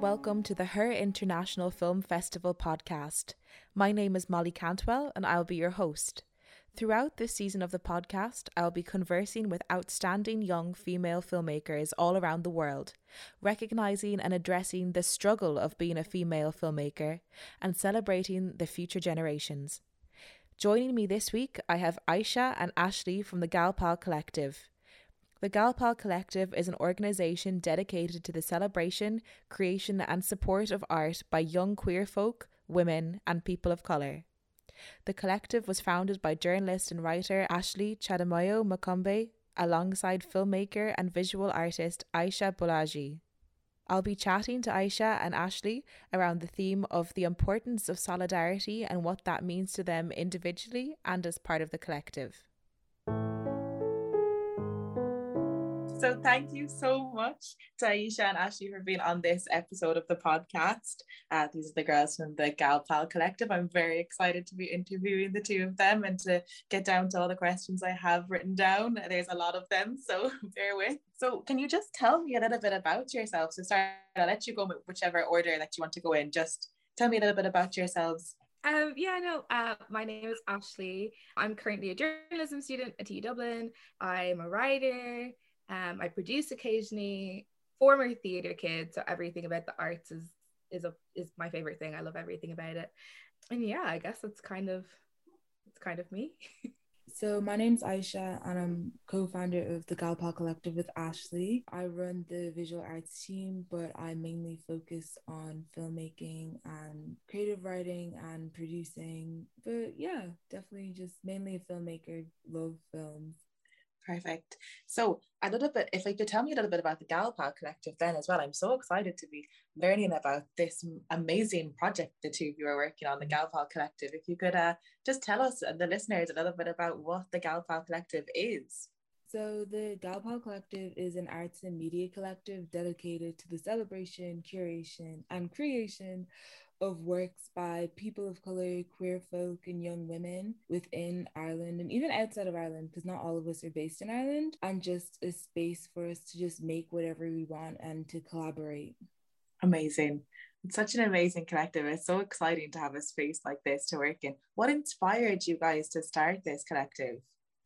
welcome to the Her International Film Festival podcast. My name is Molly Cantwell and I'll be your host. Throughout this season of the podcast, I'll be conversing with outstanding young female filmmakers all around the world, recognizing and addressing the struggle of being a female filmmaker and celebrating the future generations. Joining me this week, I have Aisha and Ashley from the Galpal Collective. The Galpal Collective is an organisation dedicated to the celebration, creation, and support of art by young queer folk, women, and people of colour. The collective was founded by journalist and writer Ashley Chadamoyo Makombe alongside filmmaker and visual artist Aisha Bolaji. I'll be chatting to Aisha and Ashley around the theme of the importance of solidarity and what that means to them individually and as part of the collective. So thank you so much to Aisha and Ashley for being on this episode of the podcast. Uh, these are the girls from the Gal Pal Collective. I'm very excited to be interviewing the two of them and to get down to all the questions I have written down. There's a lot of them, so bear with. So can you just tell me a little bit about yourselves? So sorry, I'll let you go with whichever order that you want to go in. Just tell me a little bit about yourselves. Um, yeah, no, uh, my name is Ashley. I'm currently a journalism student at TU Dublin. I'm a writer. Um, I produce occasionally. Former theater kid, so everything about the arts is is a is my favorite thing. I love everything about it, and yeah, I guess it's kind of it's kind of me. So my name's Aisha and I'm co-founder of the Galpal Collective with Ashley. I run the visual arts team, but I mainly focus on filmmaking and creative writing and producing. But yeah, definitely just mainly a filmmaker, love films. Perfect. So a little bit, if you could tell me a little bit about the Galpal Collective then as well. I'm so excited to be learning about this amazing project the two of you are working on, the Galpal Collective. If you could uh, just tell us, the listeners, a little bit about what the Galpal Collective is. So, the Galpal Collective is an arts and media collective dedicated to the celebration, curation, and creation of works by people of color, queer folk, and young women within Ireland and even outside of Ireland, because not all of us are based in Ireland, and just a space for us to just make whatever we want and to collaborate. Amazing. It's such an amazing collective. It's so exciting to have a space like this to work in. What inspired you guys to start this collective?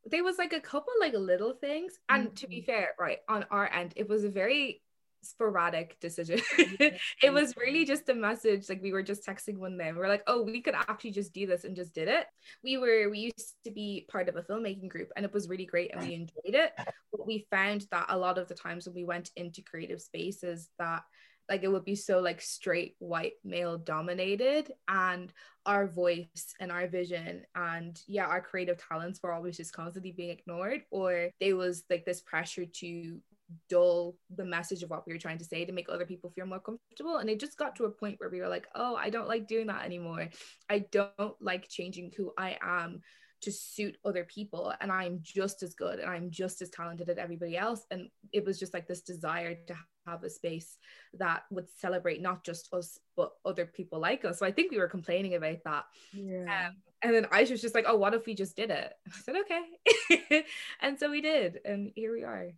There was like a couple like little things. And mm-hmm. to be mm-hmm. fair, right, on our end, it was a very sporadic decision. it was really just a message. Like we were just texting one day. We are like, oh, we could actually just do this and just did it. We were we used to be part of a filmmaking group and it was really great and we enjoyed it. But we found that a lot of the times when we went into creative spaces that like it would be so like straight white male dominated and our voice and our vision and yeah our creative talents were always just constantly being ignored or there was like this pressure to dull the message of what we were trying to say to make other people feel more comfortable. And it just got to a point where we were like, oh, I don't like doing that anymore. I don't like changing who I am to suit other people. And I'm just as good and I'm just as talented as everybody else. And it was just like this desire to have a space that would celebrate not just us, but other people like us. So I think we were complaining about that. Yeah. Um, and then I was just like, oh, what if we just did it? I said, okay. and so we did. And here we are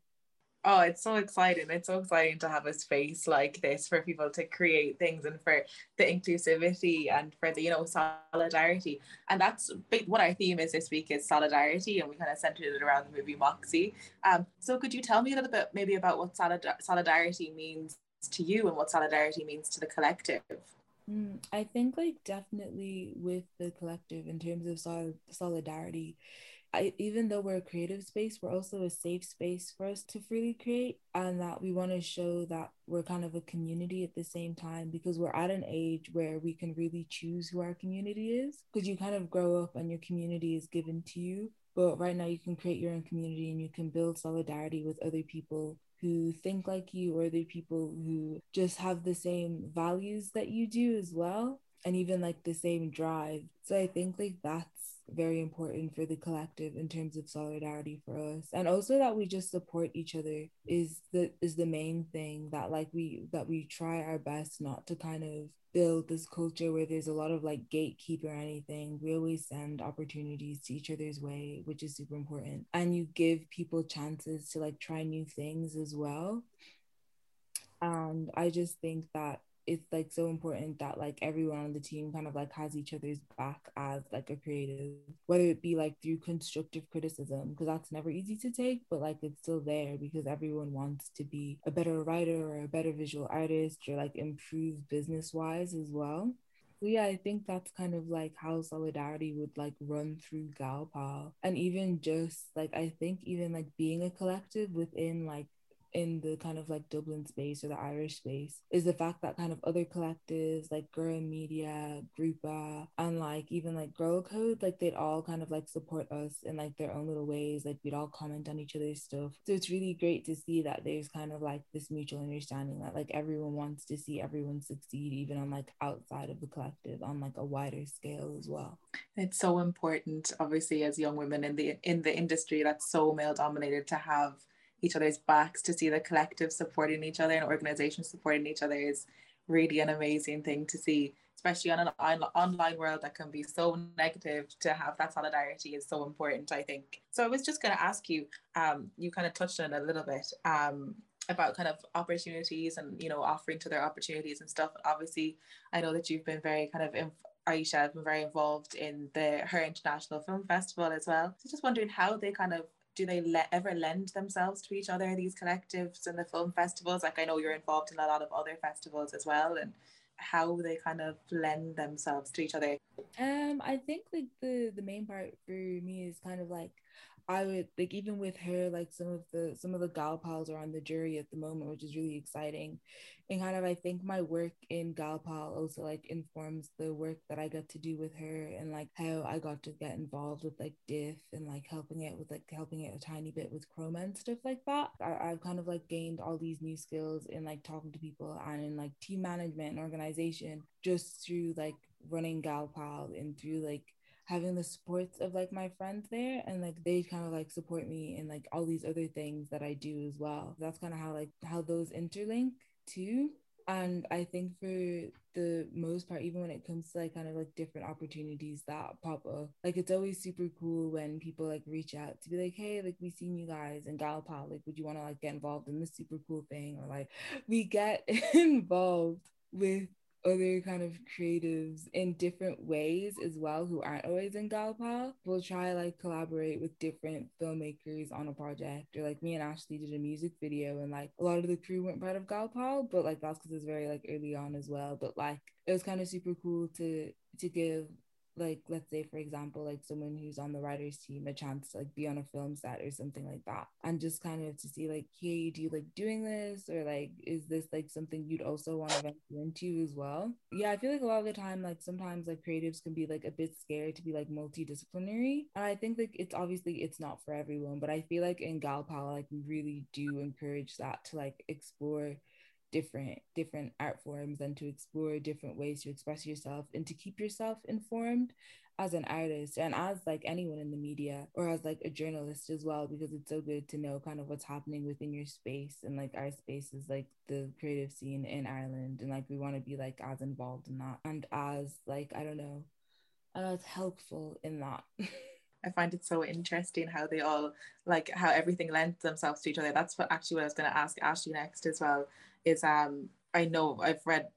oh it's so exciting. It's so exciting to have a space like this for people to create things and for the inclusivity and for the you know solidarity. And that's what our theme is this week is solidarity and we kind of centered it around the movie moxie. Um, so could you tell me a little bit maybe about what solid- solidarity means to you and what solidarity means to the collective? Mm, I think like definitely with the collective in terms of sol- solidarity I, even though we're a creative space, we're also a safe space for us to freely create, and that we want to show that we're kind of a community at the same time because we're at an age where we can really choose who our community is. Because you kind of grow up and your community is given to you, but right now you can create your own community and you can build solidarity with other people who think like you or other people who just have the same values that you do as well and even like the same drive. So I think like that's very important for the collective in terms of solidarity for us. And also that we just support each other is the is the main thing that like we that we try our best not to kind of build this culture where there's a lot of like gatekeeper or anything. We always send opportunities to each other's way which is super important. And you give people chances to like try new things as well. And i just think that it's like so important that like everyone on the team kind of like has each other's back as like a creative, whether it be like through constructive criticism, because that's never easy to take, but like it's still there because everyone wants to be a better writer or a better visual artist or like improve business wise as well. So yeah, I think that's kind of like how solidarity would like run through Galpal. And even just like I think even like being a collective within like in the kind of like Dublin space or the Irish space is the fact that kind of other collectives like Girl Media, Groupa, and like even like Girl Code, like they'd all kind of like support us in like their own little ways. Like we'd all comment on each other's stuff. So it's really great to see that there's kind of like this mutual understanding that like everyone wants to see everyone succeed, even on like outside of the collective on like a wider scale as well. It's so important, obviously, as young women in the in the industry that's so male dominated to have each other's backs to see the collective supporting each other and organizations supporting each other is really an amazing thing to see especially on an on- online world that can be so negative. To have that solidarity is so important i think. So i was just going to ask you um, you kind of touched on it a little bit um, about kind of opportunities and you know offering to their opportunities and stuff. Obviously i know that you've been very kind of inf- Aisha has been very involved in the her international film festival as well. So just wondering how they kind of do they le- ever lend themselves to each other these collectives and the film festivals? Like i know you're involved in a lot of other festivals as well and how they kind of lend themselves to each other. Um i think like the the main part for me is kind of like I would like even with her, like some of the some of the gal pals are on the jury at the moment, which is really exciting. And kind of I think my work in gal pal also like informs the work that I got to do with her and like how I got to get involved with like diff and like helping it with like helping it a tiny bit with chroma and stuff like that. I, I've kind of like gained all these new skills in like talking to people and in like team management and organization just through like running gal pal and through like having the supports of like my friends there and like they kind of like support me in like all these other things that I do as well. That's kind of how like how those interlink too. And I think for the most part, even when it comes to like kind of like different opportunities that pop up, like it's always super cool when people like reach out to be like, hey, like we seen you guys in Galpal, like would you want to like get involved in this super cool thing? Or like we get involved with other kind of creatives in different ways as well who aren't always in Galpal. We'll try like collaborate with different filmmakers on a project. Or like me and Ashley did a music video and like a lot of the crew weren't part of Galpal, but like that's because it's very like early on as well. But like it was kind of super cool to to give like let's say for example like someone who's on the writers team a chance to like be on a film set or something like that. And just kind of to see like hey do you like doing this? Or like is this like something you'd also want to venture into as well? Yeah i feel like a lot of the time like sometimes like creatives can be like a bit scared to be like multidisciplinary. And i think like it's obviously it's not for everyone but i feel like in galpal like we really do encourage that to like explore different different art forms and to explore different ways to express yourself and to keep yourself informed as an artist and as like anyone in the media or as like a journalist as well because it's so good to know kind of what's happening within your space and like our space is like the creative scene in Ireland and like we want to be like as involved in that and as like I don't know as helpful in that I find it so interesting how they all like how everything lends themselves to each other. That's what actually what I was going to ask Ashley next as well. Is um I know I've read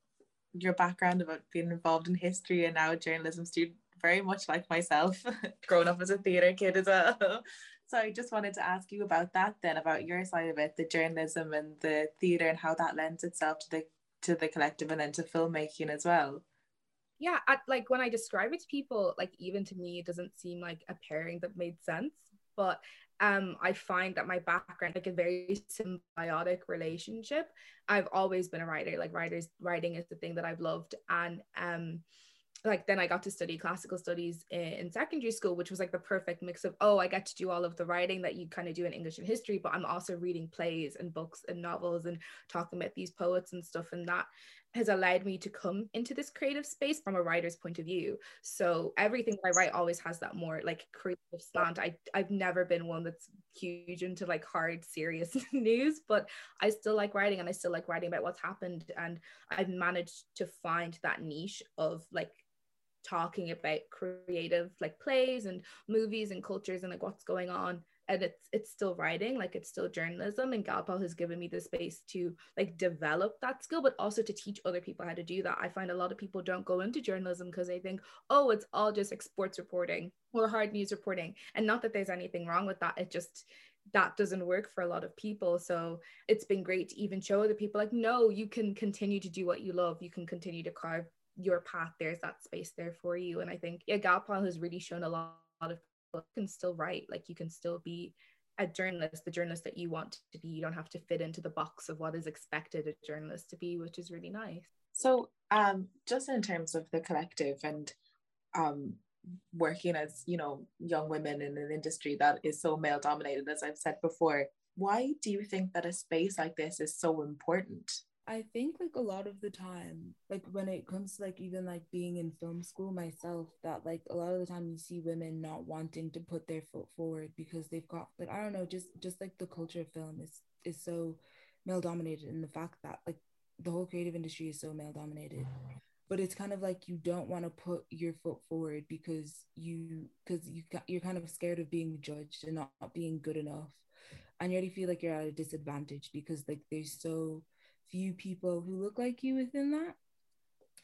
your background about being involved in history and now a journalism student, very much like myself, growing up as a theatre kid as well. So I just wanted to ask you about that then, about your side of it, the journalism and the theatre and how that lends itself to the to the collective and then to filmmaking as well yeah at, like when i describe it to people like even to me it doesn't seem like a pairing that made sense but um i find that my background like a very symbiotic relationship i've always been a writer like writers writing is the thing that i've loved and um like then I got to study classical studies in, in, secondary school, which was like the perfect mix of oh, I get to do all of the writing that you kind of do in English and history, but I'm also reading plays and books and novels and talking about these poets and stuff. And that has allowed me to come into this creative space from a writer's point of view. So everything I write always has that more like creative slant. I I've never been one that's huge into like hard serious news, but I still like writing and I still like writing about what's happened and I've managed to find that niche of like talking about creative like plays and movies and cultures and like what's going on and it's it's still writing like it's still journalism and galpal has given me the space to like develop that skill but also to teach other people how to do that. I find a lot of people don't go into journalism because they think oh it's all just like sports reporting or hard news reporting. And not that there's anything wrong with that it just that doesn't work for a lot of people. So it's been great to even show other people like no you can continue to do what you love. You can continue to carve your path. There's that space there for you. And i think yeah galpal has really shown a lot of can still write like you can still be a journalist the journalist that you want to be. You don't have to fit into the box of what is expected a journalist to be which is really nice. So um just in terms of the collective and um working as you know young women in an industry that is so male dominated as i've said before why do you think that a space like this is so important I think like a lot of the time, like when it comes to like even like being in film school myself, that like a lot of the time you see women not wanting to put their foot forward because they've got like I don't know, just just like the culture of film is is so male dominated and the fact that like the whole creative industry is so male dominated. But it's kind of like you don't want to put your foot forward because you because you you're kind of scared of being judged and not, not being good enough. And you already feel like you're at a disadvantage because like there's so few people who look like you within that.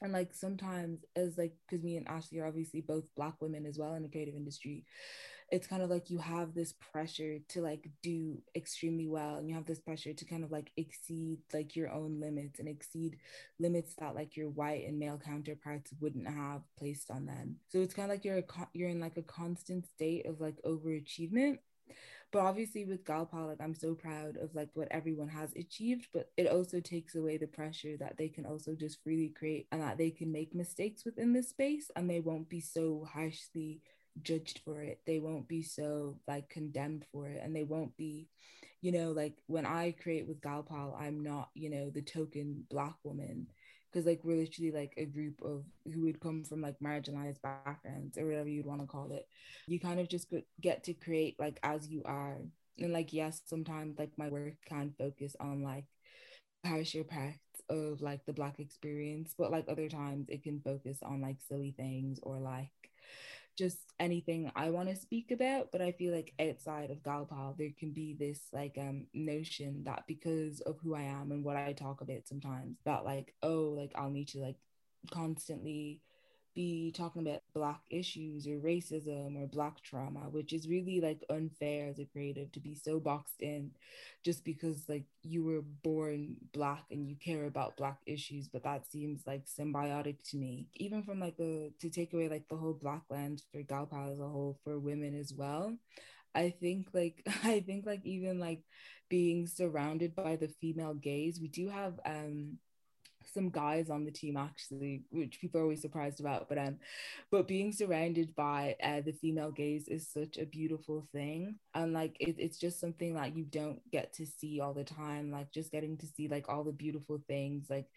And like sometimes as like because me and ashley are obviously both black women as well in the creative industry it's kind of like you have this pressure to like do extremely well and you have this pressure to kind of like exceed like your own limits and exceed limits that like your white and male counterparts wouldn't have placed on them. So it's kind of like you're a, you're in like a constant state of like overachievement but obviously with Galpal, like I'm so proud of like what everyone has achieved, but it also takes away the pressure that they can also just freely create and that they can make mistakes within this space and they won't be so harshly judged for it. They won't be so like condemned for it and they won't be, you know, like when I create with Galpal, I'm not, you know, the token black woman because like we're literally like a group of who would come from like marginalized backgrounds or whatever you'd want to call it. You kind of just get to create like as you are. And like yes sometimes like my work can focus on like harsher parts of like the black experience but like other times it can focus on like silly things or like just anything I want to speak about. But I feel like outside of Galpal, there can be this like um notion that because of who I am and what I talk about sometimes, that like, oh, like I'll need to like constantly be talking about black issues or racism or black trauma which is really like unfair as a creative to be so boxed in just because like you were born black and you care about black issues but that seems like symbiotic to me. Even from like a to take away like the whole black lens for galpal as a whole for women as well i think like i think like even like being surrounded by the female gaze we do have um some guys on the team actually, which people are always surprised about. But um, but being surrounded by uh, the female gaze is such a beautiful thing, and like it, it's just something that you don't get to see all the time. Like just getting to see like all the beautiful things, like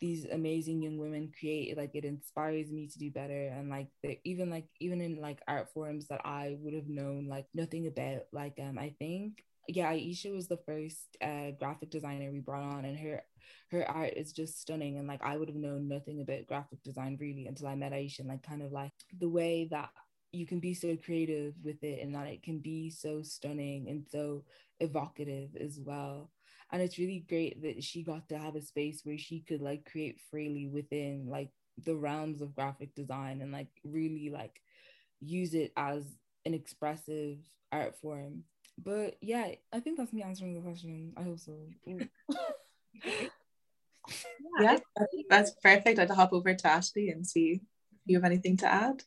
these amazing young women create like it inspires me to do better and like the, even like even in like art forms that i would have known like nothing about like um i think yeah aisha was the first uh graphic designer we brought on and her her art is just stunning. And like I would have known nothing about graphic design really until I met Aisha and like kind of like the way that you can be so creative with it and that it can be so stunning and so evocative as well. And it's really great that she got to have a space where she could like create freely within like the realms of graphic design and like really like use it as an expressive art form. But yeah, I think that's me answering the question. I hope so. yeah, that's perfect. I'd hop over to Ashley and see if you have anything to add.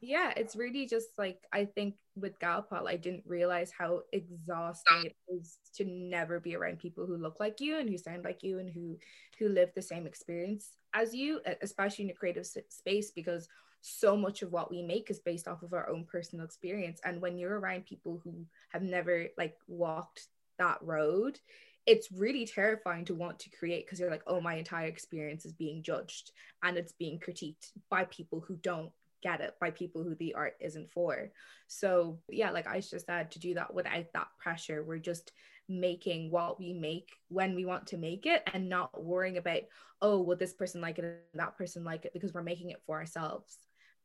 Yeah, it's really just like I think with Galpal, I didn't realize how exhausting it is to never be around people who look like you and who sound like you and who who live the same experience as you, especially in a creative space, because so much of what we make is based off of our own personal experience. And when you're around people who have never like walked that road, it's really terrifying to want to create because you're like, oh, my entire experience is being judged and it's being critiqued by people who don't get it, by people who the art isn't for. So, yeah, like I just said, to do that without that pressure, we're just making what we make when we want to make it and not worrying about, oh, will this person like it and that person like it because we're making it for ourselves.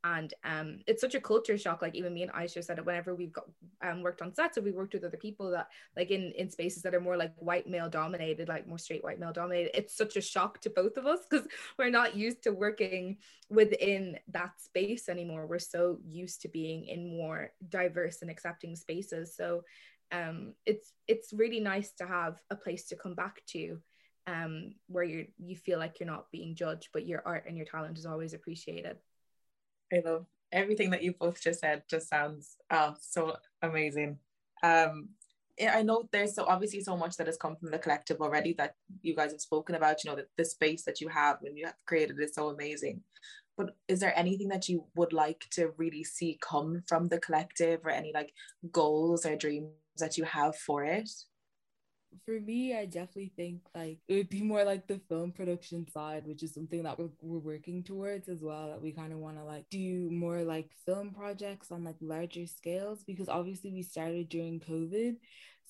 And um, it's such a culture shock. Like even me and Aisha said it whenever we've got um, worked on sets, or we worked with other people that like in in spaces that are more like white male dominated, like more straight white male dominated. It's such a shock to both of us because we're not used to working within that space anymore. We're so used to being in more diverse and accepting spaces. So um, it's it's really nice to have a place to come back to um, where you you feel like you're not being judged, but your art and your talent is always appreciated. I love everything that you both just said. Just sounds oh so amazing. Um, I know there's so obviously so much that has come from the collective already that you guys have spoken about. You know that the space that you have when you have created is so amazing. But is there anything that you would like to really see come from the collective, or any like goals or dreams that you have for it? For me, I definitely think like it would be more like the film production side, which is something that we're, we're working towards as well. That we kind of want to like do more like film projects on like larger scales because obviously we started during COVID.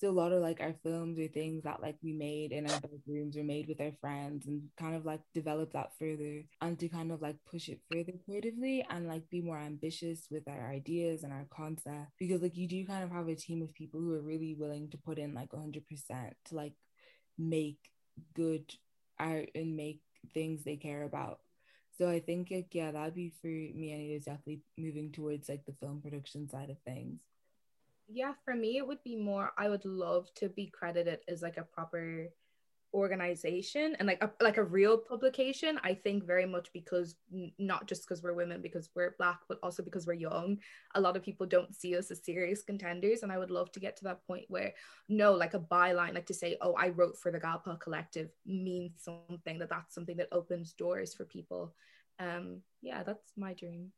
So a lot of like our films or things that like we made in our bedrooms or made with our friends and kind of like develop that further and to kind of like push it further creatively and like be more ambitious with our ideas and our concept because like you do kind of have a team of people who are really willing to put in like 100% to like make good art and make things they care about. So I think like yeah, that'd be for me and it is definitely moving towards like the film production side of things yeah for me it would be more i would love to be credited as like a proper organization and like a, like a real publication. I think very much because not just because we're women because we're black but also because we're young a lot of people don't see us as serious contenders and i would love to get to that point where no like a byline like to say oh i wrote for the galpal collective means something that that's something that opens doors for people. Um yeah that's my dream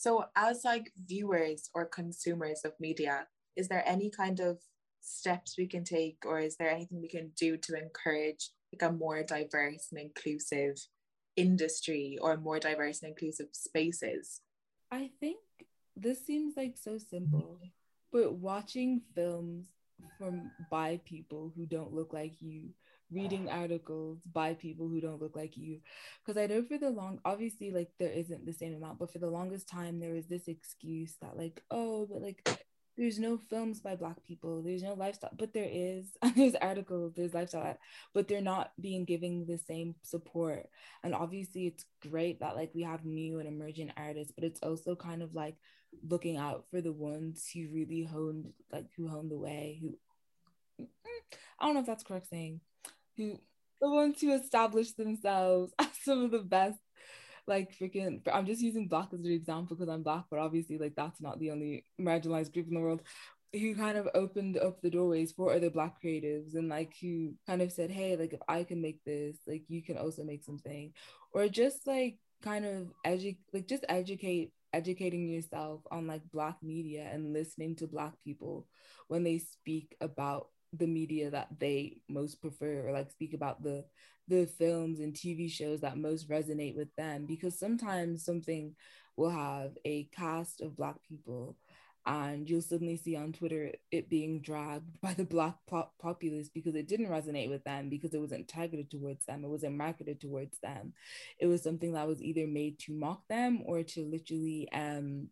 so, as like viewers or consumers of media, is there any kind of steps we can take, or is there anything we can do to encourage like a more diverse and inclusive industry or more diverse and inclusive spaces? I think this seems like so simple, but watching films from by people who don't look like you reading articles by people who don't look like you. Because i know for the long obviously like there isn't the same amount but for the longest time there was this excuse that like oh but like there's no films by black people. There's no lifestyle but there is. There's articles there's lifestyle but they're not being given the same support. And obviously it's great that like we have new and emerging artists but it's also kind of like looking out for the ones who really honed like who honed the way who mm, mm, I don't know if that's correct saying, who the ones who established themselves as some of the best like freaking I'm just using black as an example because I'm black, but obviously like that's not the only marginalized group in the world who kind of opened up the doorways for other black creatives and like who kind of said, Hey, like if I can make this, like you can also make something. Or just like kind of educate like just educate educating yourself on like black media and listening to black people when they speak about the media that they most prefer or like speak about the the films and TV shows that most resonate with them because sometimes something will have a cast of black people and you'll suddenly see on Twitter it being dragged by the black pop- populace because it didn't resonate with them because it wasn't targeted towards them it wasn't marketed towards them. It was something that was either made to mock them or to literally um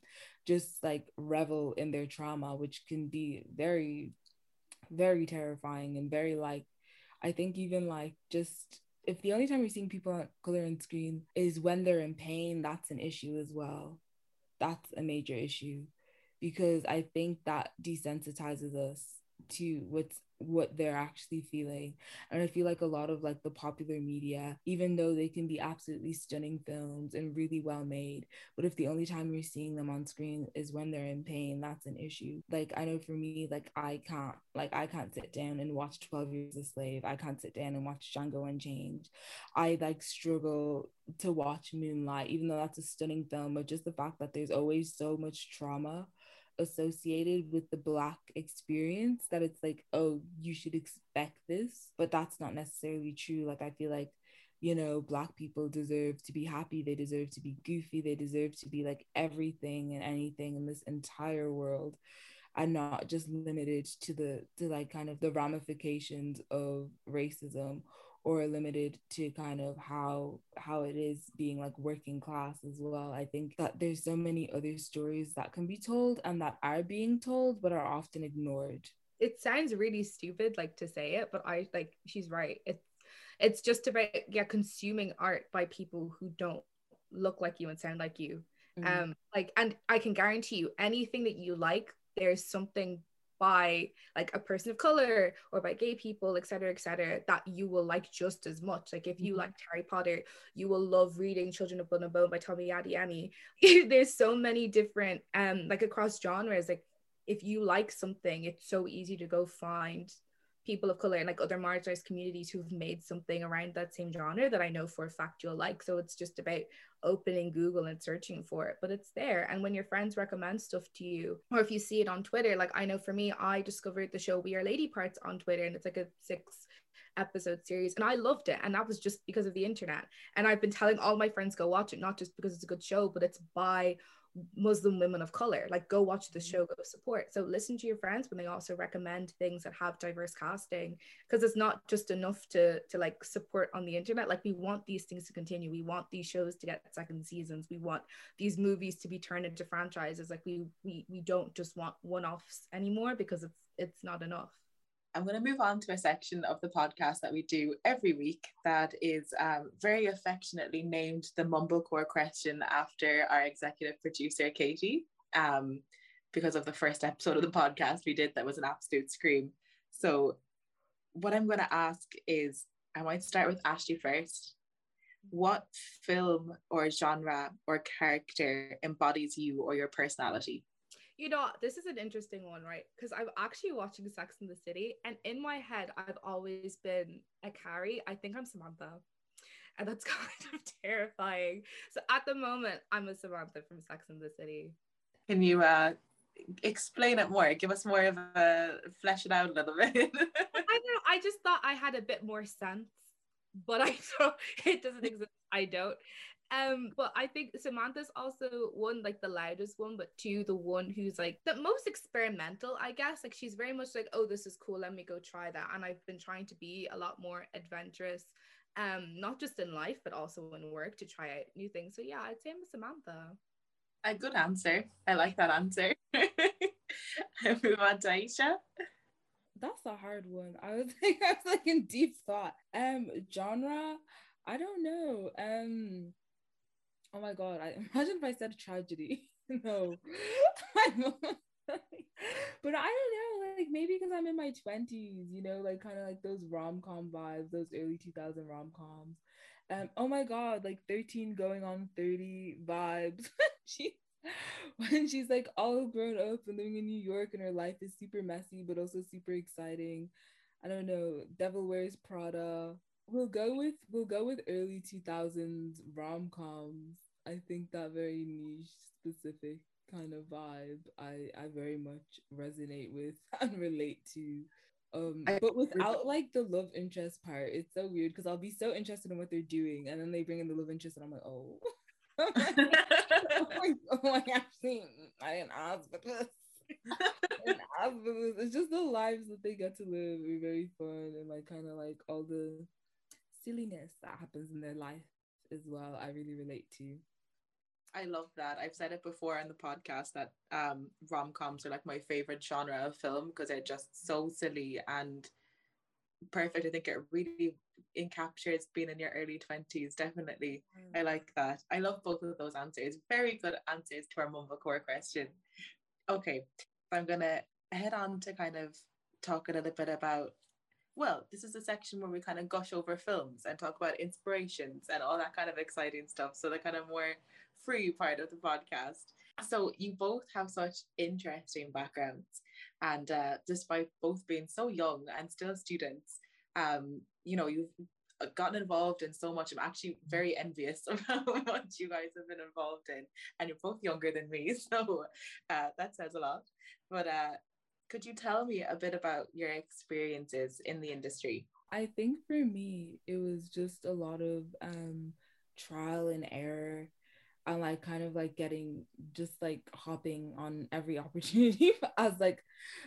just like revel in their trauma which can be very very terrifying and very like I think even like just if the only time you're seeing people on color and screen is when they're in pain, that's an issue as well. That's a major issue because I think that desensitizes us to what's what they're actually feeling and i feel like a lot of like the popular media even though they can be absolutely stunning films and really well made but if the only time you're seeing them on screen is when they're in pain that's an issue. Like i know for me like i can't like i can't sit down and watch 12 years a slave. I can't sit down and watch django unchained. I like struggle to watch moonlight even though that's a stunning film but just the fact that there's always so much trauma associated with the black experience that it's like oh you should expect this but that's not necessarily true. Like i feel like you know black people deserve to be happy. They deserve to be goofy. They deserve to be like everything and anything in this entire world and not just limited to the to like kind of the ramifications of racism or limited to kind of how how it is being like working class as well. I think that there's so many other stories that can be told and that are being told but are often ignored. It sounds really stupid like to say it but i like she's right. It's it's just about yeah consuming art by people who don't look like you and sound like you. Mm-hmm. um like and i can guarantee you anything that you like there's something by like a person of color or by gay people etc etc that you will like just as much. Like if you mm-hmm. like harry potter you will love reading children of blood and bone by tomi adeyemi there's so many different um like across genres. Like if you like something it's so easy to go find people of color and like other marginalized communities who've made something around that same genre that I know for a fact you'll like. So it's just about opening Google and searching for it, but it's there. And when your friends recommend stuff to you, or if you see it on Twitter, like I know for me, I discovered the show We Are Lady Parts on Twitter, and it's like a six episode series and I loved it and that was just because of the internet and I've been telling all my friends go watch it not just because it's a good show but it's by Muslim women of color. Like, go watch the mm-hmm. show, go support. So, listen to your friends when they also recommend things that have diverse casting, because it's not just enough to to like support on the internet. Like, we want these things to continue. We want these shows to get second seasons. We want these movies to be turned into franchises. Like, we we we don't just want one offs anymore because it's it's not enough. I'm going to move on to a section of the podcast that we do every week that is um, very affectionately named the Mumblecore question after our executive producer, Katie, um, because of the first episode of the podcast we did that was an absolute scream. So, what I'm going to ask is I might start with Ashley first. What film or genre or character embodies you or your personality? You know, this is an interesting one, right? Because I'm actually watching Sex in the City, and in my head, I've always been a Carrie. I think I'm Samantha, and that's kind of terrifying. So at the moment, I'm a Samantha from Sex in the City. Can you uh, explain it more? Give us more of a flesh it out a little bit. I know. I just thought I had a bit more sense, but I don't. It doesn't exist. I don't. Um, but I think Samantha's also one like the loudest one, but two the one who's like the most experimental, I guess. Like she's very much like, oh, this is cool, let me go try that. And I've been trying to be a lot more adventurous, um, not just in life, but also in work to try out new things. So yeah, I'd say I'm Samantha. A good answer. I like that answer. move on to Aisha. That's a hard one. I was like, I was like in deep thought. Um, genre. I don't know. Um, Oh my god! I imagine if I said tragedy. no, but I don't know. Like maybe because I'm in my twenties, you know, like kind of like those rom com vibes, those early 2000 rom coms. Um, oh my god, like 13 going on 30 vibes. she when she's like all grown up and living in New York and her life is super messy but also super exciting. I don't know. Devil Wears Prada we'll go with we'll go with early 2000s rom-coms. I think that very niche specific kind of vibe i i very much resonate with and relate to. Um but without like the love interest part it's so weird because i'll be so interested in what they're doing and then they bring in the love interest and i'm like oh. Oh my, oh my gosh i didn't ask for this. It's just the lives that they get to live are very fun and like kind of like all the silliness that happens in their life as well i really relate to I love that. I've said it before on the podcast that um, rom coms are like my favorite genre of film because they're just so silly and perfect. I think it really encaptures being in your early 20s. Definitely. Mm. I like that. I love both of those answers. Very good answers to our Mumblecore question. Okay, I'm going to head on to kind of talk a little bit about well, this is a section where we kind of gush over films and talk about inspirations and all that kind of exciting stuff. So the kind of more free part of the podcast. So you both have such interesting backgrounds, and uh, despite both being so young and still students, um, you know you've gotten involved in so much. I'm actually very envious of how much you guys have been involved in, and you're both younger than me, so uh, that says a lot. But uh, could you tell me a bit about your experiences in the industry? I think for me, it was just a lot of um, trial and error. And like kind of like getting just like hopping on every opportunity as like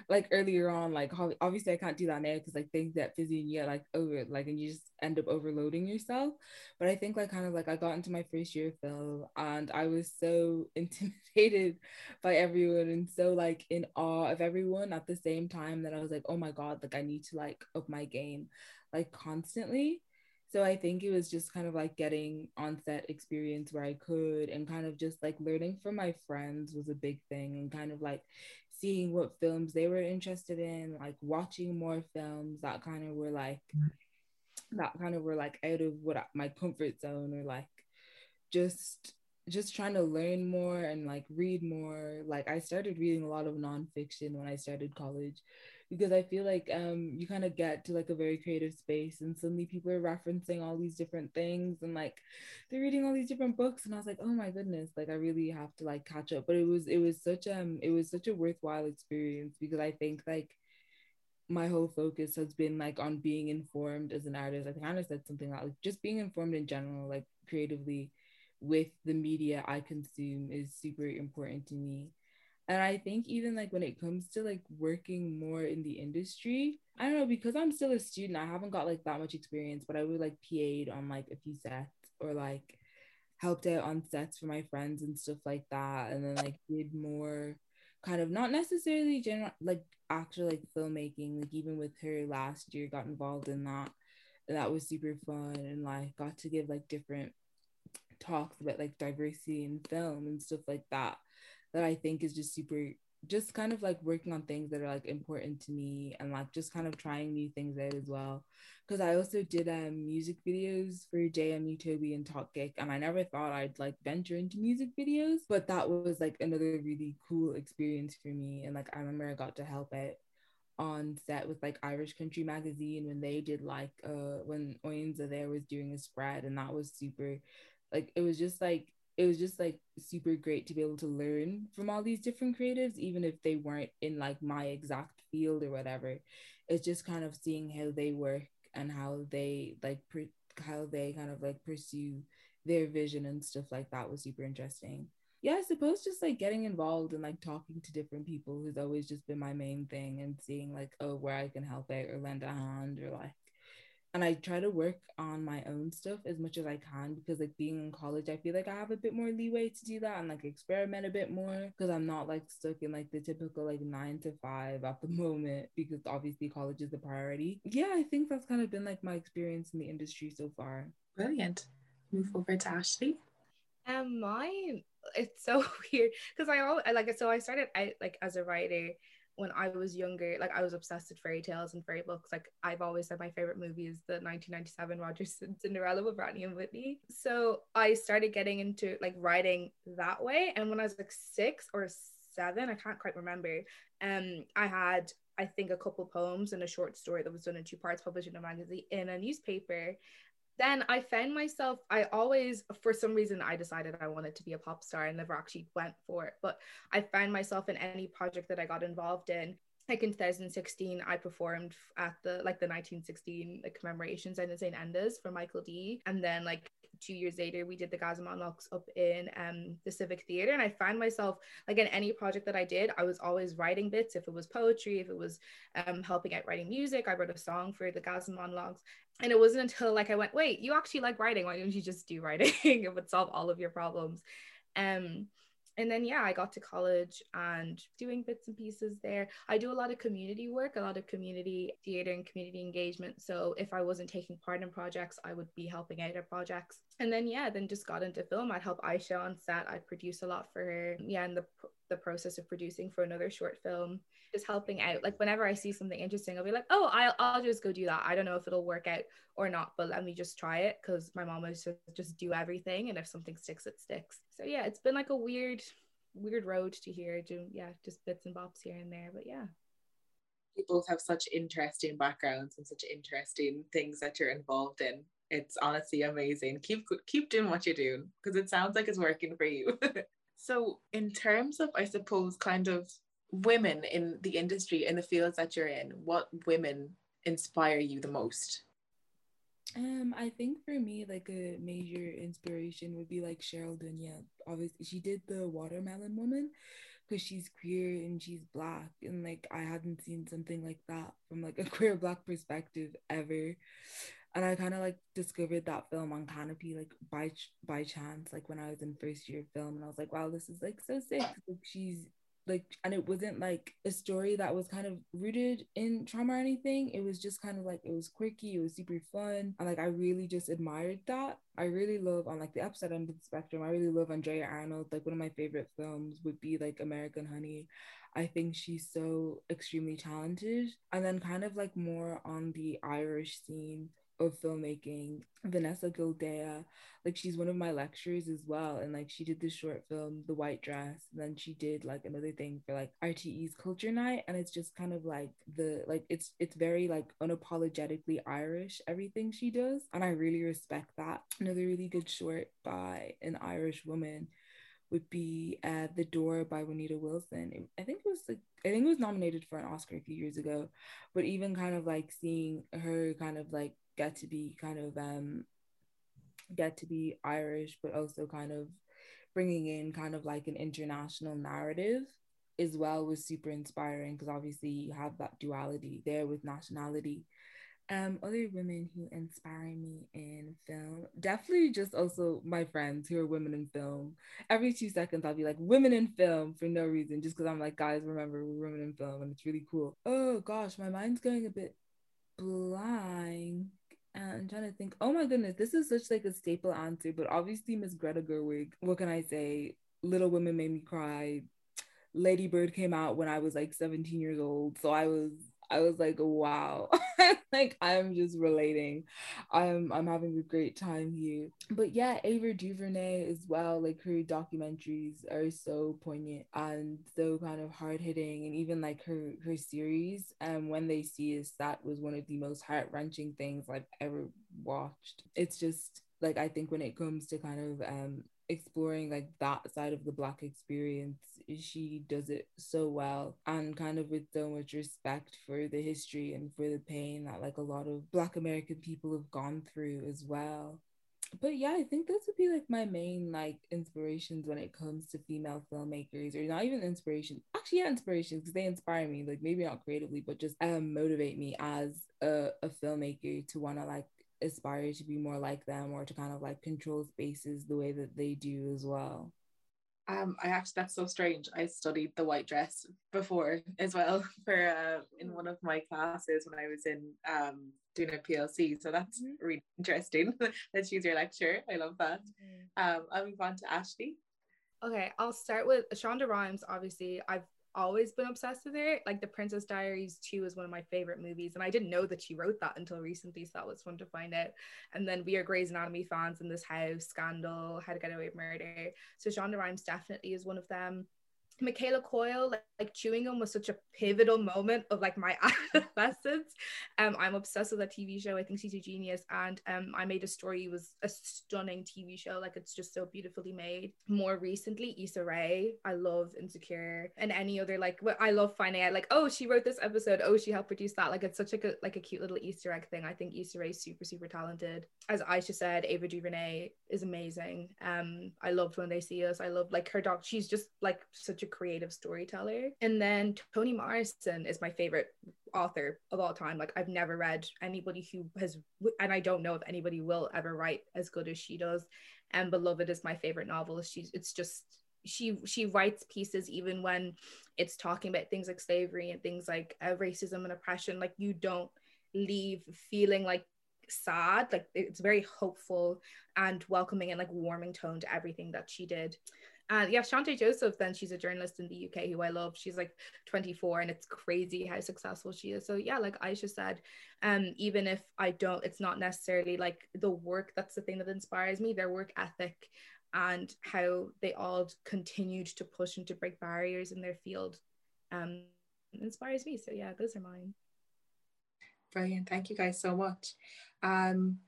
like earlier on like obviously I can't do that now because like things get busy and you get like over like and you just end up overloading yourself. But I think like kind of like I got into my first year of film and I was so intimidated by everyone and so like in awe of everyone at the same time that I was like oh my god like I need to like up my game like constantly so I think it was just kind of like getting on set experience where I could and kind of just like learning from my friends was a big thing and kind of like seeing what films they were interested in, like watching more films that kind of were like mm. that kind of were like out of what my comfort zone or like just just trying to learn more and like read more. Like I started reading a lot of nonfiction when I started college because I feel like um you kind of get to like a very creative space and suddenly people are referencing all these different things and like they're reading all these different books and I was like, oh my goodness, like I really have to like catch up. But it was it was such um it was such a worthwhile experience because I think like my whole focus has been like on being informed as an artist. I kind of said something like just being informed in general, like creatively with the media I consume is super important to me and I think even like when it comes to like working more in the industry, I don't know, because I'm still a student, I haven't got like that much experience, but I would like PA'd on like a few sets or like helped out on sets for my friends and stuff like that. And then like did more kind of not necessarily general like actual like filmmaking, like even with her last year got involved in that. And that was super fun and like got to give like different talks about like diversity in film and stuff like that that I think is just super just kind of like working on things that are like important to me and like just kind of trying new things out as well. Because i also did um music videos for jmu toby and talk geek and i never thought i'd like venture into music videos but that was like another really cool experience for me and like i remember i got to help out on set with like irish country magazine when they did like uh when Oinza there was doing a spread and that was super like it was just like it was just like super great to be able to learn from all these different creatives, even if they weren't in like my exact field or whatever. It's just kind of seeing how they work and how they like how they kind of like pursue their vision and stuff like that was super interesting. Yeah, I suppose just like getting involved and like talking to different people has always just been my main thing and seeing like oh where I can help out or lend a hand or like and I try to work on my own stuff as much as I can because like being in college, I feel like I have a bit more leeway to do that and like experiment a bit more because I'm not like stuck in like the typical like nine to five at the moment because obviously college is the priority. Yeah, I think that's kind of been like my experience in the industry so far. Brilliant. Move over to Ashley. Um, mine it's so weird because I always like so I started out like as a writer when I was younger, like I was obsessed with fairy tales and fairy books. Like I've always said my favorite movie is the 1997 Rodgers Cinderella with Brandy and Whitney. So I started getting into like writing that way. And when I was like six or seven, I can't quite remember, um, I had I think a couple poems and a short story that was done in two parts, published in a magazine in a newspaper then I found myself, I always, for some reason, I decided I wanted to be a pop star and never actually went for it. But I found myself in any project that I got involved in. Like in 2016, I performed at the like the 1916 like commemorations in St. Enda's for Michael D. And then like two years later, we did the Gaza monologues up in um, the Civic Theatre. And I found myself, like in any project that I did, I was always writing bits. If it was poetry, if it was um, helping out writing music, I wrote a song for the Gaza monologues. And it wasn't until like I went, wait, you actually like writing. Why don't you just do writing? it would solve all of your problems. Um, and then yeah i got to college and doing bits and pieces there i do a lot of community work a lot of community theater and community engagement so if i wasn't taking part in projects i would be helping out at projects and then yeah then just got into film i'd help aisha on set i'd produce a lot for her yeah and the the process of producing for another short film just helping out. Like whenever i see something interesting i'll be like oh i'll, I'll just go do that. I don't know if it'll work out or not but let me just try it because my mom was just just do everything and if something sticks it sticks. So yeah it's been like a weird weird road to here. Doing yeah just bits and bobs here and there but yeah. You both have such interesting backgrounds and such interesting things that you're involved in. It's honestly amazing. Keep keep doing what you're doing because it sounds like it's working for you so in terms of i suppose kind of women in the industry in the fields that you're in what women inspire you the most Um, I think for me, like a major inspiration would be like Cheryl Dunye. Obviously, she did the Watermelon Woman because she's queer and she's black, and like I hadn't seen something like that from like a queer black perspective ever. And I kind of like discovered that film on Kanopy like by by chance, like when I was in first year film, and I was like, wow, this is like so sick. Like she's like and it wasn't like a story that was kind of rooted in trauma or anything. It was just kind of like it was quirky it was super fun and like i really just admired that. I really love on like the upside end of the spectrum i really love andrea arnold. Like one of my favorite films would be like american honey. I think she's so extremely talented. And then kind of like more on the irish scene of filmmaking vanessa gildea like she's one of my lecturers as well and like she did this short film the white dress and then she did like another thing for like rte's culture night and it's just kind of like the like it's it's very like unapologetically irish everything she does and i really respect that another really good short by an irish woman would be uh, The Door by Juanita Wilson. I think it was like I think it was nominated for an Oscar a few years ago, but even kind of like seeing her kind of like get to be kind of um get to be Irish, but also kind of bringing in kind of like an international narrative as well was super inspiring because obviously you have that duality there with nationality. Um, other women who inspire me in film, definitely just also my friends who are women in film. Every two seconds, I'll be like, women in film for no reason, just because I'm like, guys, remember, we're women in film, and it's really cool. Oh gosh, my mind's going a bit blank. And I'm trying to think, oh my goodness, this is such like a staple answer, but obviously Miss Greta Gerwig. What can I say? Little Women made me cry. Lady Bird came out when I was like 17 years old. So I was I was like, wow, like I'm just relating. I'm I'm having a great time here. But yeah, Ava DuVernay as well. Like her documentaries are so poignant and so kind of hard hitting, and even like her her series. And um, when they see us, that was one of the most heart wrenching things I've ever watched. It's just like I think when it comes to kind of um exploring like that side of the black experience she does it so well. And kind of with so much respect for the history and for the pain that like a lot of black american people have gone through as well. But yeah i think those would be like my main like inspirations when it comes to female filmmakers or not even inspiration actually yeah inspirations because they inspire me like maybe not creatively but just um motivate me as a, a filmmaker to want to like aspire to be more like them or to kind of like control spaces the way that they do as well. Um, I actually that's so strange. I studied the white dress before as well for uh, in one of my classes when I was in um, doing a PLC. So that's mm-hmm. really interesting that she's your lecturer. I love that. Mm-hmm. Um, I'll move on to Ashley. Okay, I'll start with Shonda Rhimes. Obviously, I've always been obsessed with her. Like The Princess Diaries 2 is one of my favorite movies. And I didn't know that she wrote that until recently. So that was fun to find out. And then we are Grey's Anatomy fans in this house, Scandal, How to Get Away with Murder. So Shonda Rhimes definitely is one of them. Michaela Coel, like, like, chewing gum was such a pivotal moment of like my adolescence. Um, I'm obsessed with that TV show. I think she's a genius. And um, I May Destroy. It was a stunning TV show. Like it's just so beautifully made. More recently, Issa Rae. I love Insecure and any other like. What I love finding out like, oh, she wrote this episode. Oh, she helped produce that. Like it's such like a like a cute little Easter egg thing. I think Issa Rae is super super talented. As Aisha said, Ava DuVernay is amazing. Um, I loved when they see us. I love like her doc. She's just like such a creative storyteller. And then Toni Morrison is my favorite author of all time. Like I've never read anybody who has, and I don't know if anybody will ever write as good as she does. And Beloved is my favorite novel. She's it's just she she writes pieces even when it's talking about things like slavery and things like uh, racism and oppression. Like you don't leave feeling like sad like it's very hopeful and welcoming and like warming tone to everything that she did and yeah, Chanté Joseph, then she's a journalist in the UK who I love. She's like 24 and it's crazy how successful she is. So yeah, like Aisha said, um, even if I don't, it's not necessarily like the work that's the thing that inspires me, their work ethic and how they all continued to push and to break barriers in their field um inspires me. So yeah, those are mine. Brilliant. Thank you guys so much. Um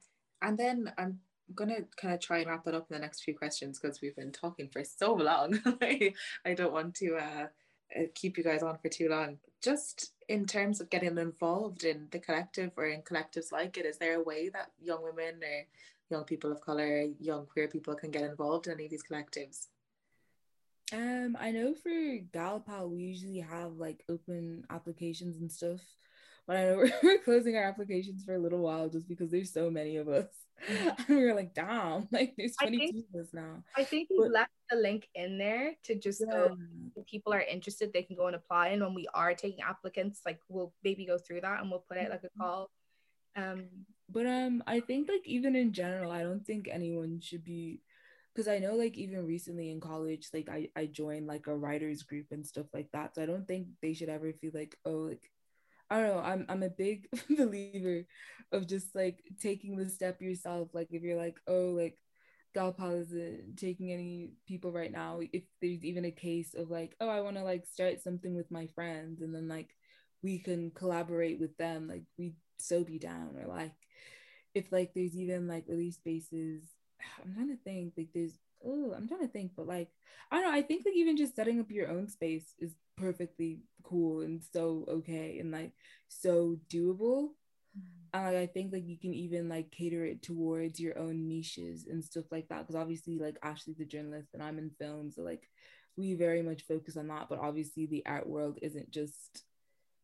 and then I'm I'm gonna kind of try and wrap it up in the next few questions because we've been talking for so long. I don't want to uh, uh, keep you guys on for too long. Just in terms of getting involved in the collective or in collectives like it, is there a way that young women or young people of color, young queer people can get involved in any of these collectives? Um, I know for Galpal we usually have like open applications and stuff, but I know we're, we're closing our applications for a little while just because there's so many of us. and we were like, damn, like there's 22 of us now. I think we left the link in there to just yeah. go if people are interested, they can go and apply. And when we are taking applicants, like we'll maybe go through that and we'll put out like a mm-hmm. call. Um but um I think like even in general, I don't think anyone should be because I know like even recently in college, like I, I joined like a writers group and stuff like that. So I don't think they should ever feel like, oh like I don't know, I'm I'm a big believer of just like taking the step yourself. Like if you're like, oh like Galpal isn't taking any people right now, if there's even a case of like, oh I wanna like start something with my friends and then like we can collaborate with them, like we so be down or like if like there's even like at least spaces I'm trying to think like there's oh I'm trying to think but like I don't know I think like even just setting up your own space is perfectly cool and so okay and like so doable mm-hmm. and like, I think like you can even like cater it towards your own niches and stuff like that because obviously like Ashley's a journalist and I'm in film so like we very much focus on that but obviously the art world isn't just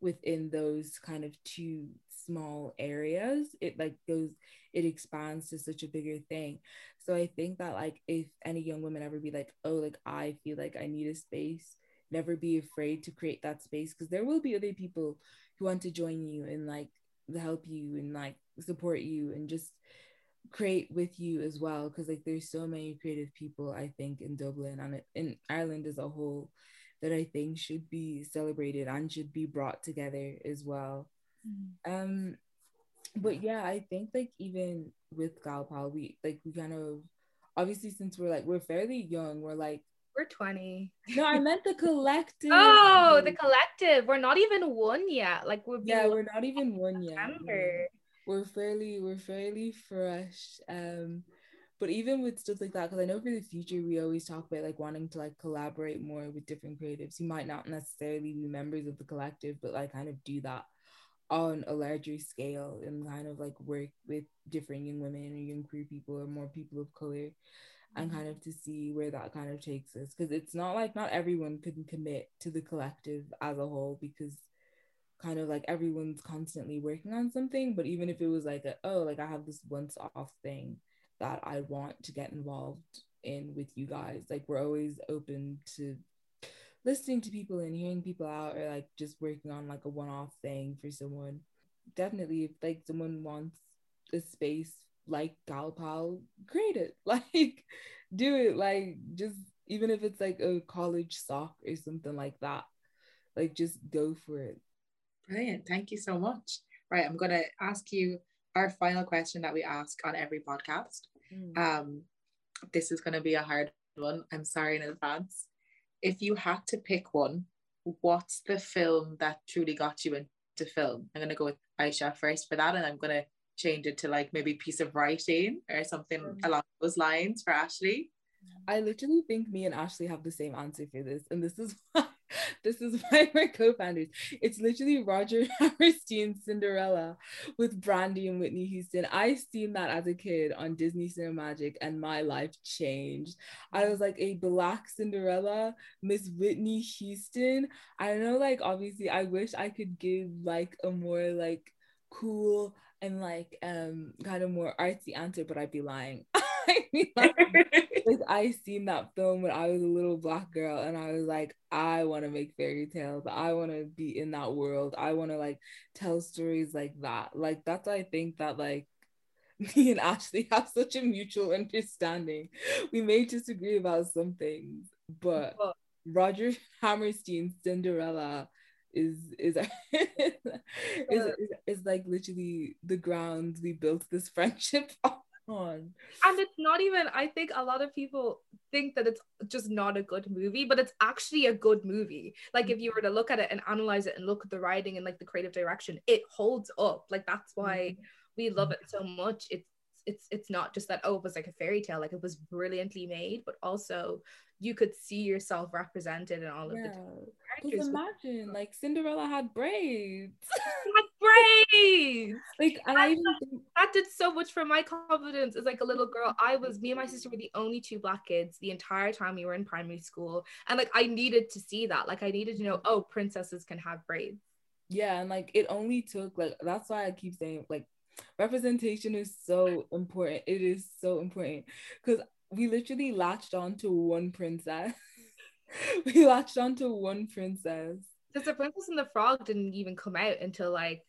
within those kind of two small areas it like goes it expands to such a bigger thing so i think that like if any young women ever be like oh like i feel like i need a space never be afraid to create that space because there will be other people who want to join you and like help you and like support you and just create with you as well because like there's so many creative people i think in dublin and in ireland as a whole that I think should be celebrated and should be brought together as well. Mm-hmm. Um, but yeah, I think like even with Galpal, we like we kind of obviously since we're like we're fairly young, we're like we're 20. No, I meant the collective. oh, the collective. We're not even one yet. Like we're yeah, we're not even one yet. We're, we're fairly we're fairly fresh. Um but even with stuff like that because i know for the future we always talk about like wanting to like collaborate more with different creatives who might not necessarily be members of the collective but like kind of do that on a larger scale and kind of like work with different young women or young queer people or more people of color and mm-hmm. kind of to see where that kind of takes us because it's not like not everyone can commit to the collective as a whole because kind of like everyone's constantly working on something but even if it was like a, oh like i have this once off thing that I want to get involved in with you guys. Like we're always open to listening to people and hearing people out or like just working on like a one-off thing for someone. Definitely if like someone wants a space like Galpal, create it. Like do it. Like just even if it's like a college soc or something like that. Like just go for it. Brilliant. Thank you so much. Right. I'm gonna ask you our final question that we ask on every podcast. Mm. Um, this is going to be a hard one. I'm sorry in advance. If you had to pick one, what's the film that truly got you into film? I'm going to go with Aisha first for that, and I'm going to change it to like maybe piece of writing or something mm. along those lines for Ashley. I literally think me and Ashley have the same answer for this, and this is why this is why we're co-founders. It's literally Rodgers Hammerstein's Cinderella with Brandy and Whitney Houston. I seen that as a kid on Disney Cinemagic, and my life changed. I was like a black Cinderella, Miss Whitney Houston. I know, like obviously, I wish I could give like a more like cool and like um kind of more artsy answer, but I'd be lying. Like, I seen that film when I was a little black girl and I was like, I want to make fairy tales. I want to be in that world. I want to like tell stories like that. Like that's why I think that like me and Ashley have such a mutual understanding. We may disagree about some things, but Rodgers Hammerstein's Cinderella is is, is, is, is like literally the ground we built this friendship on on. And it's not even, I think a lot of people think that it's just not a good movie, but it's actually a good movie. Like if you were to look at it and analyze it and look at the writing and like the creative direction, it holds up. Like that's why mm-hmm. we love it so much. It's it's it's not just that oh it was like a fairy tale like it was brilliantly made but also you could see yourself represented in all of Yeah. the Because characters imagine, like Cinderella had braids. had braids like, and I even think, that did so much for my confidence as like a little girl i was me and my sister were the only two black kids the entire time we were in primary school and like i needed to see that like i needed to know oh princesses can have braids yeah, and like it only took like that's why I keep saying like representation is so important. It is so important because we literally latched on to one princess. we latched on to one princess. because the princess and the frog didn't even come out until like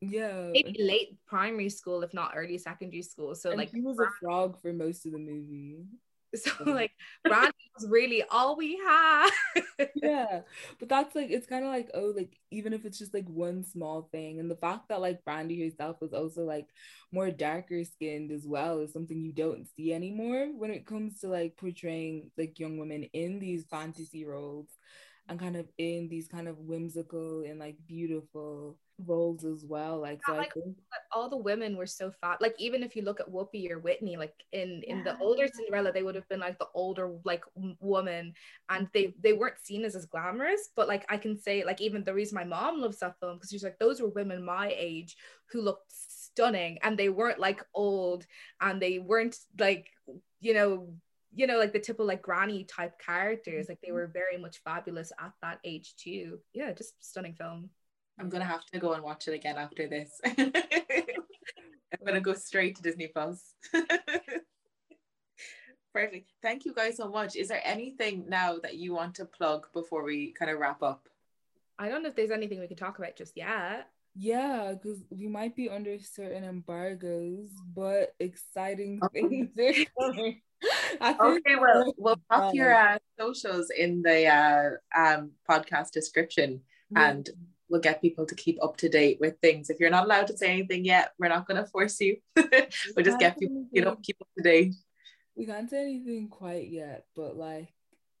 Yeah. maybe late primary school if not early secondary school so and like he was a frog for most of the movie. so like brandy was really all we had. Yeah but that's like it's kind of like oh like even if it's just like one small thing and the fact that like brandy herself was also like more darker skinned as well is something you don't see anymore when it comes to like portraying like young women in these fantasy roles and kind of in these kind of whimsical and like beautiful roles as well like Yeah, i like- all the women were so fat like even if you look at whoopi or whitney like in in the older cinderella they would have been like the older like woman and they they weren't seen as as glamorous but like i can say like even the reason my mom loves that film because she's like those were women my age who looked stunning and they weren't like old and they weren't like you know you know like the typical like granny type characters like they mm-hmm. were very much fabulous at that age too. Yeah just stunning film I'm gonna have to go and watch it again after this. I'm gonna go straight to Disney Plus. Perfect. Thank you guys so much. Is there anything now that you want to plug before we kind of wrap up? i don't know if there's anything we can talk about just yet yeah because we might be under certain embargoes but exciting things are coming I think- Okay, well, we'll pop your uh, socials in the uh, um, podcast description and we'll get people to keep up to date with things. If you're not allowed to say anything yet, we're not going to force you. we'll just get people, you know, keep up to date. we can't say anything quite yet, but like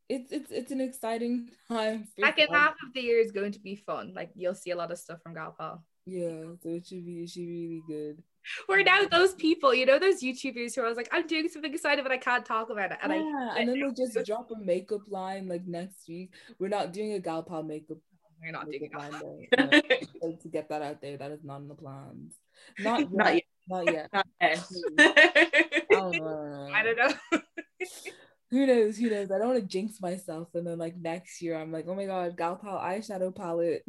it's it's it's an exciting time. for second Gal- half of the year is going to be fun. Like you'll see a lot of stuff from Galpal. Yeah, so it should be it should be really good. We're now those people, you know, those YouTubers who are like, I'm doing something excited, but I can't talk about it. And I yeah, and then they just drop a makeup line like next week. We're not doing a gal pal makeup, we're not it. No, to get that out there, that is not in the plans. Not yet. Not yet. Not yet. Not yet. I don't know. who knows? Who knows? I don't want to jinx myself, and then like next year, I'm like, oh my god, gal pal eyeshadow palette.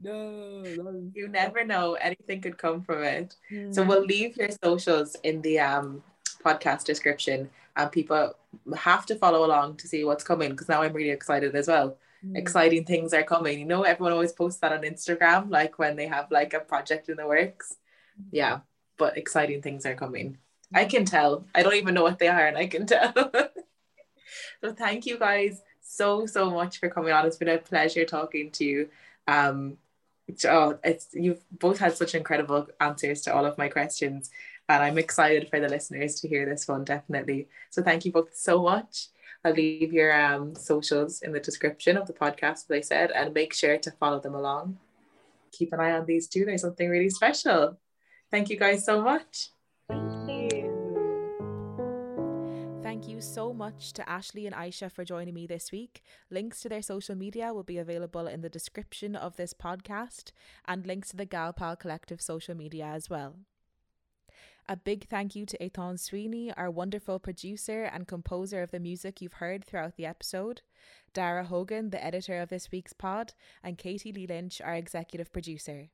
no, you never know. Anything could come from it. Mm. So we'll leave your socials in the um, podcast description, and people have to follow along to see what's coming because now I'm really excited as well. Mm. Exciting things are coming. You know, everyone always posts that on Instagram, like when they have like a project in the works. Yeah, but exciting things are coming. I can tell. I don't even know what they are, and I can tell. so thank you guys so so much for coming on. It's been a pleasure talking to you. Um, oh, it's you've both had such incredible answers to all of my questions, and I'm excited for the listeners to hear this one definitely. So thank you both so much. I'll leave your um, socials in the description of the podcast, as I said, and make sure to follow them along. Keep an eye on these two. There's something really special. Thank you guys so much. Thank you Thank you so much to Ashley and Aisha for joining me this week. Links to their social media will be available in the description of this podcast and links to the Galpal Collective social media as well. A big thank you to Ethan Sweeney, our wonderful producer and composer of the music you've heard throughout the episode, Dara Hogan, the editor of this week's pod, and Katie Lee Lynch, our executive producer.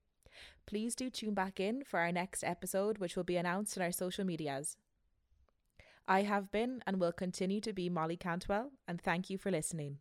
Please do tune back in for our next episode, which will be announced on our social medias. I have been and will continue to be Molly Cantwell, and thank you for listening.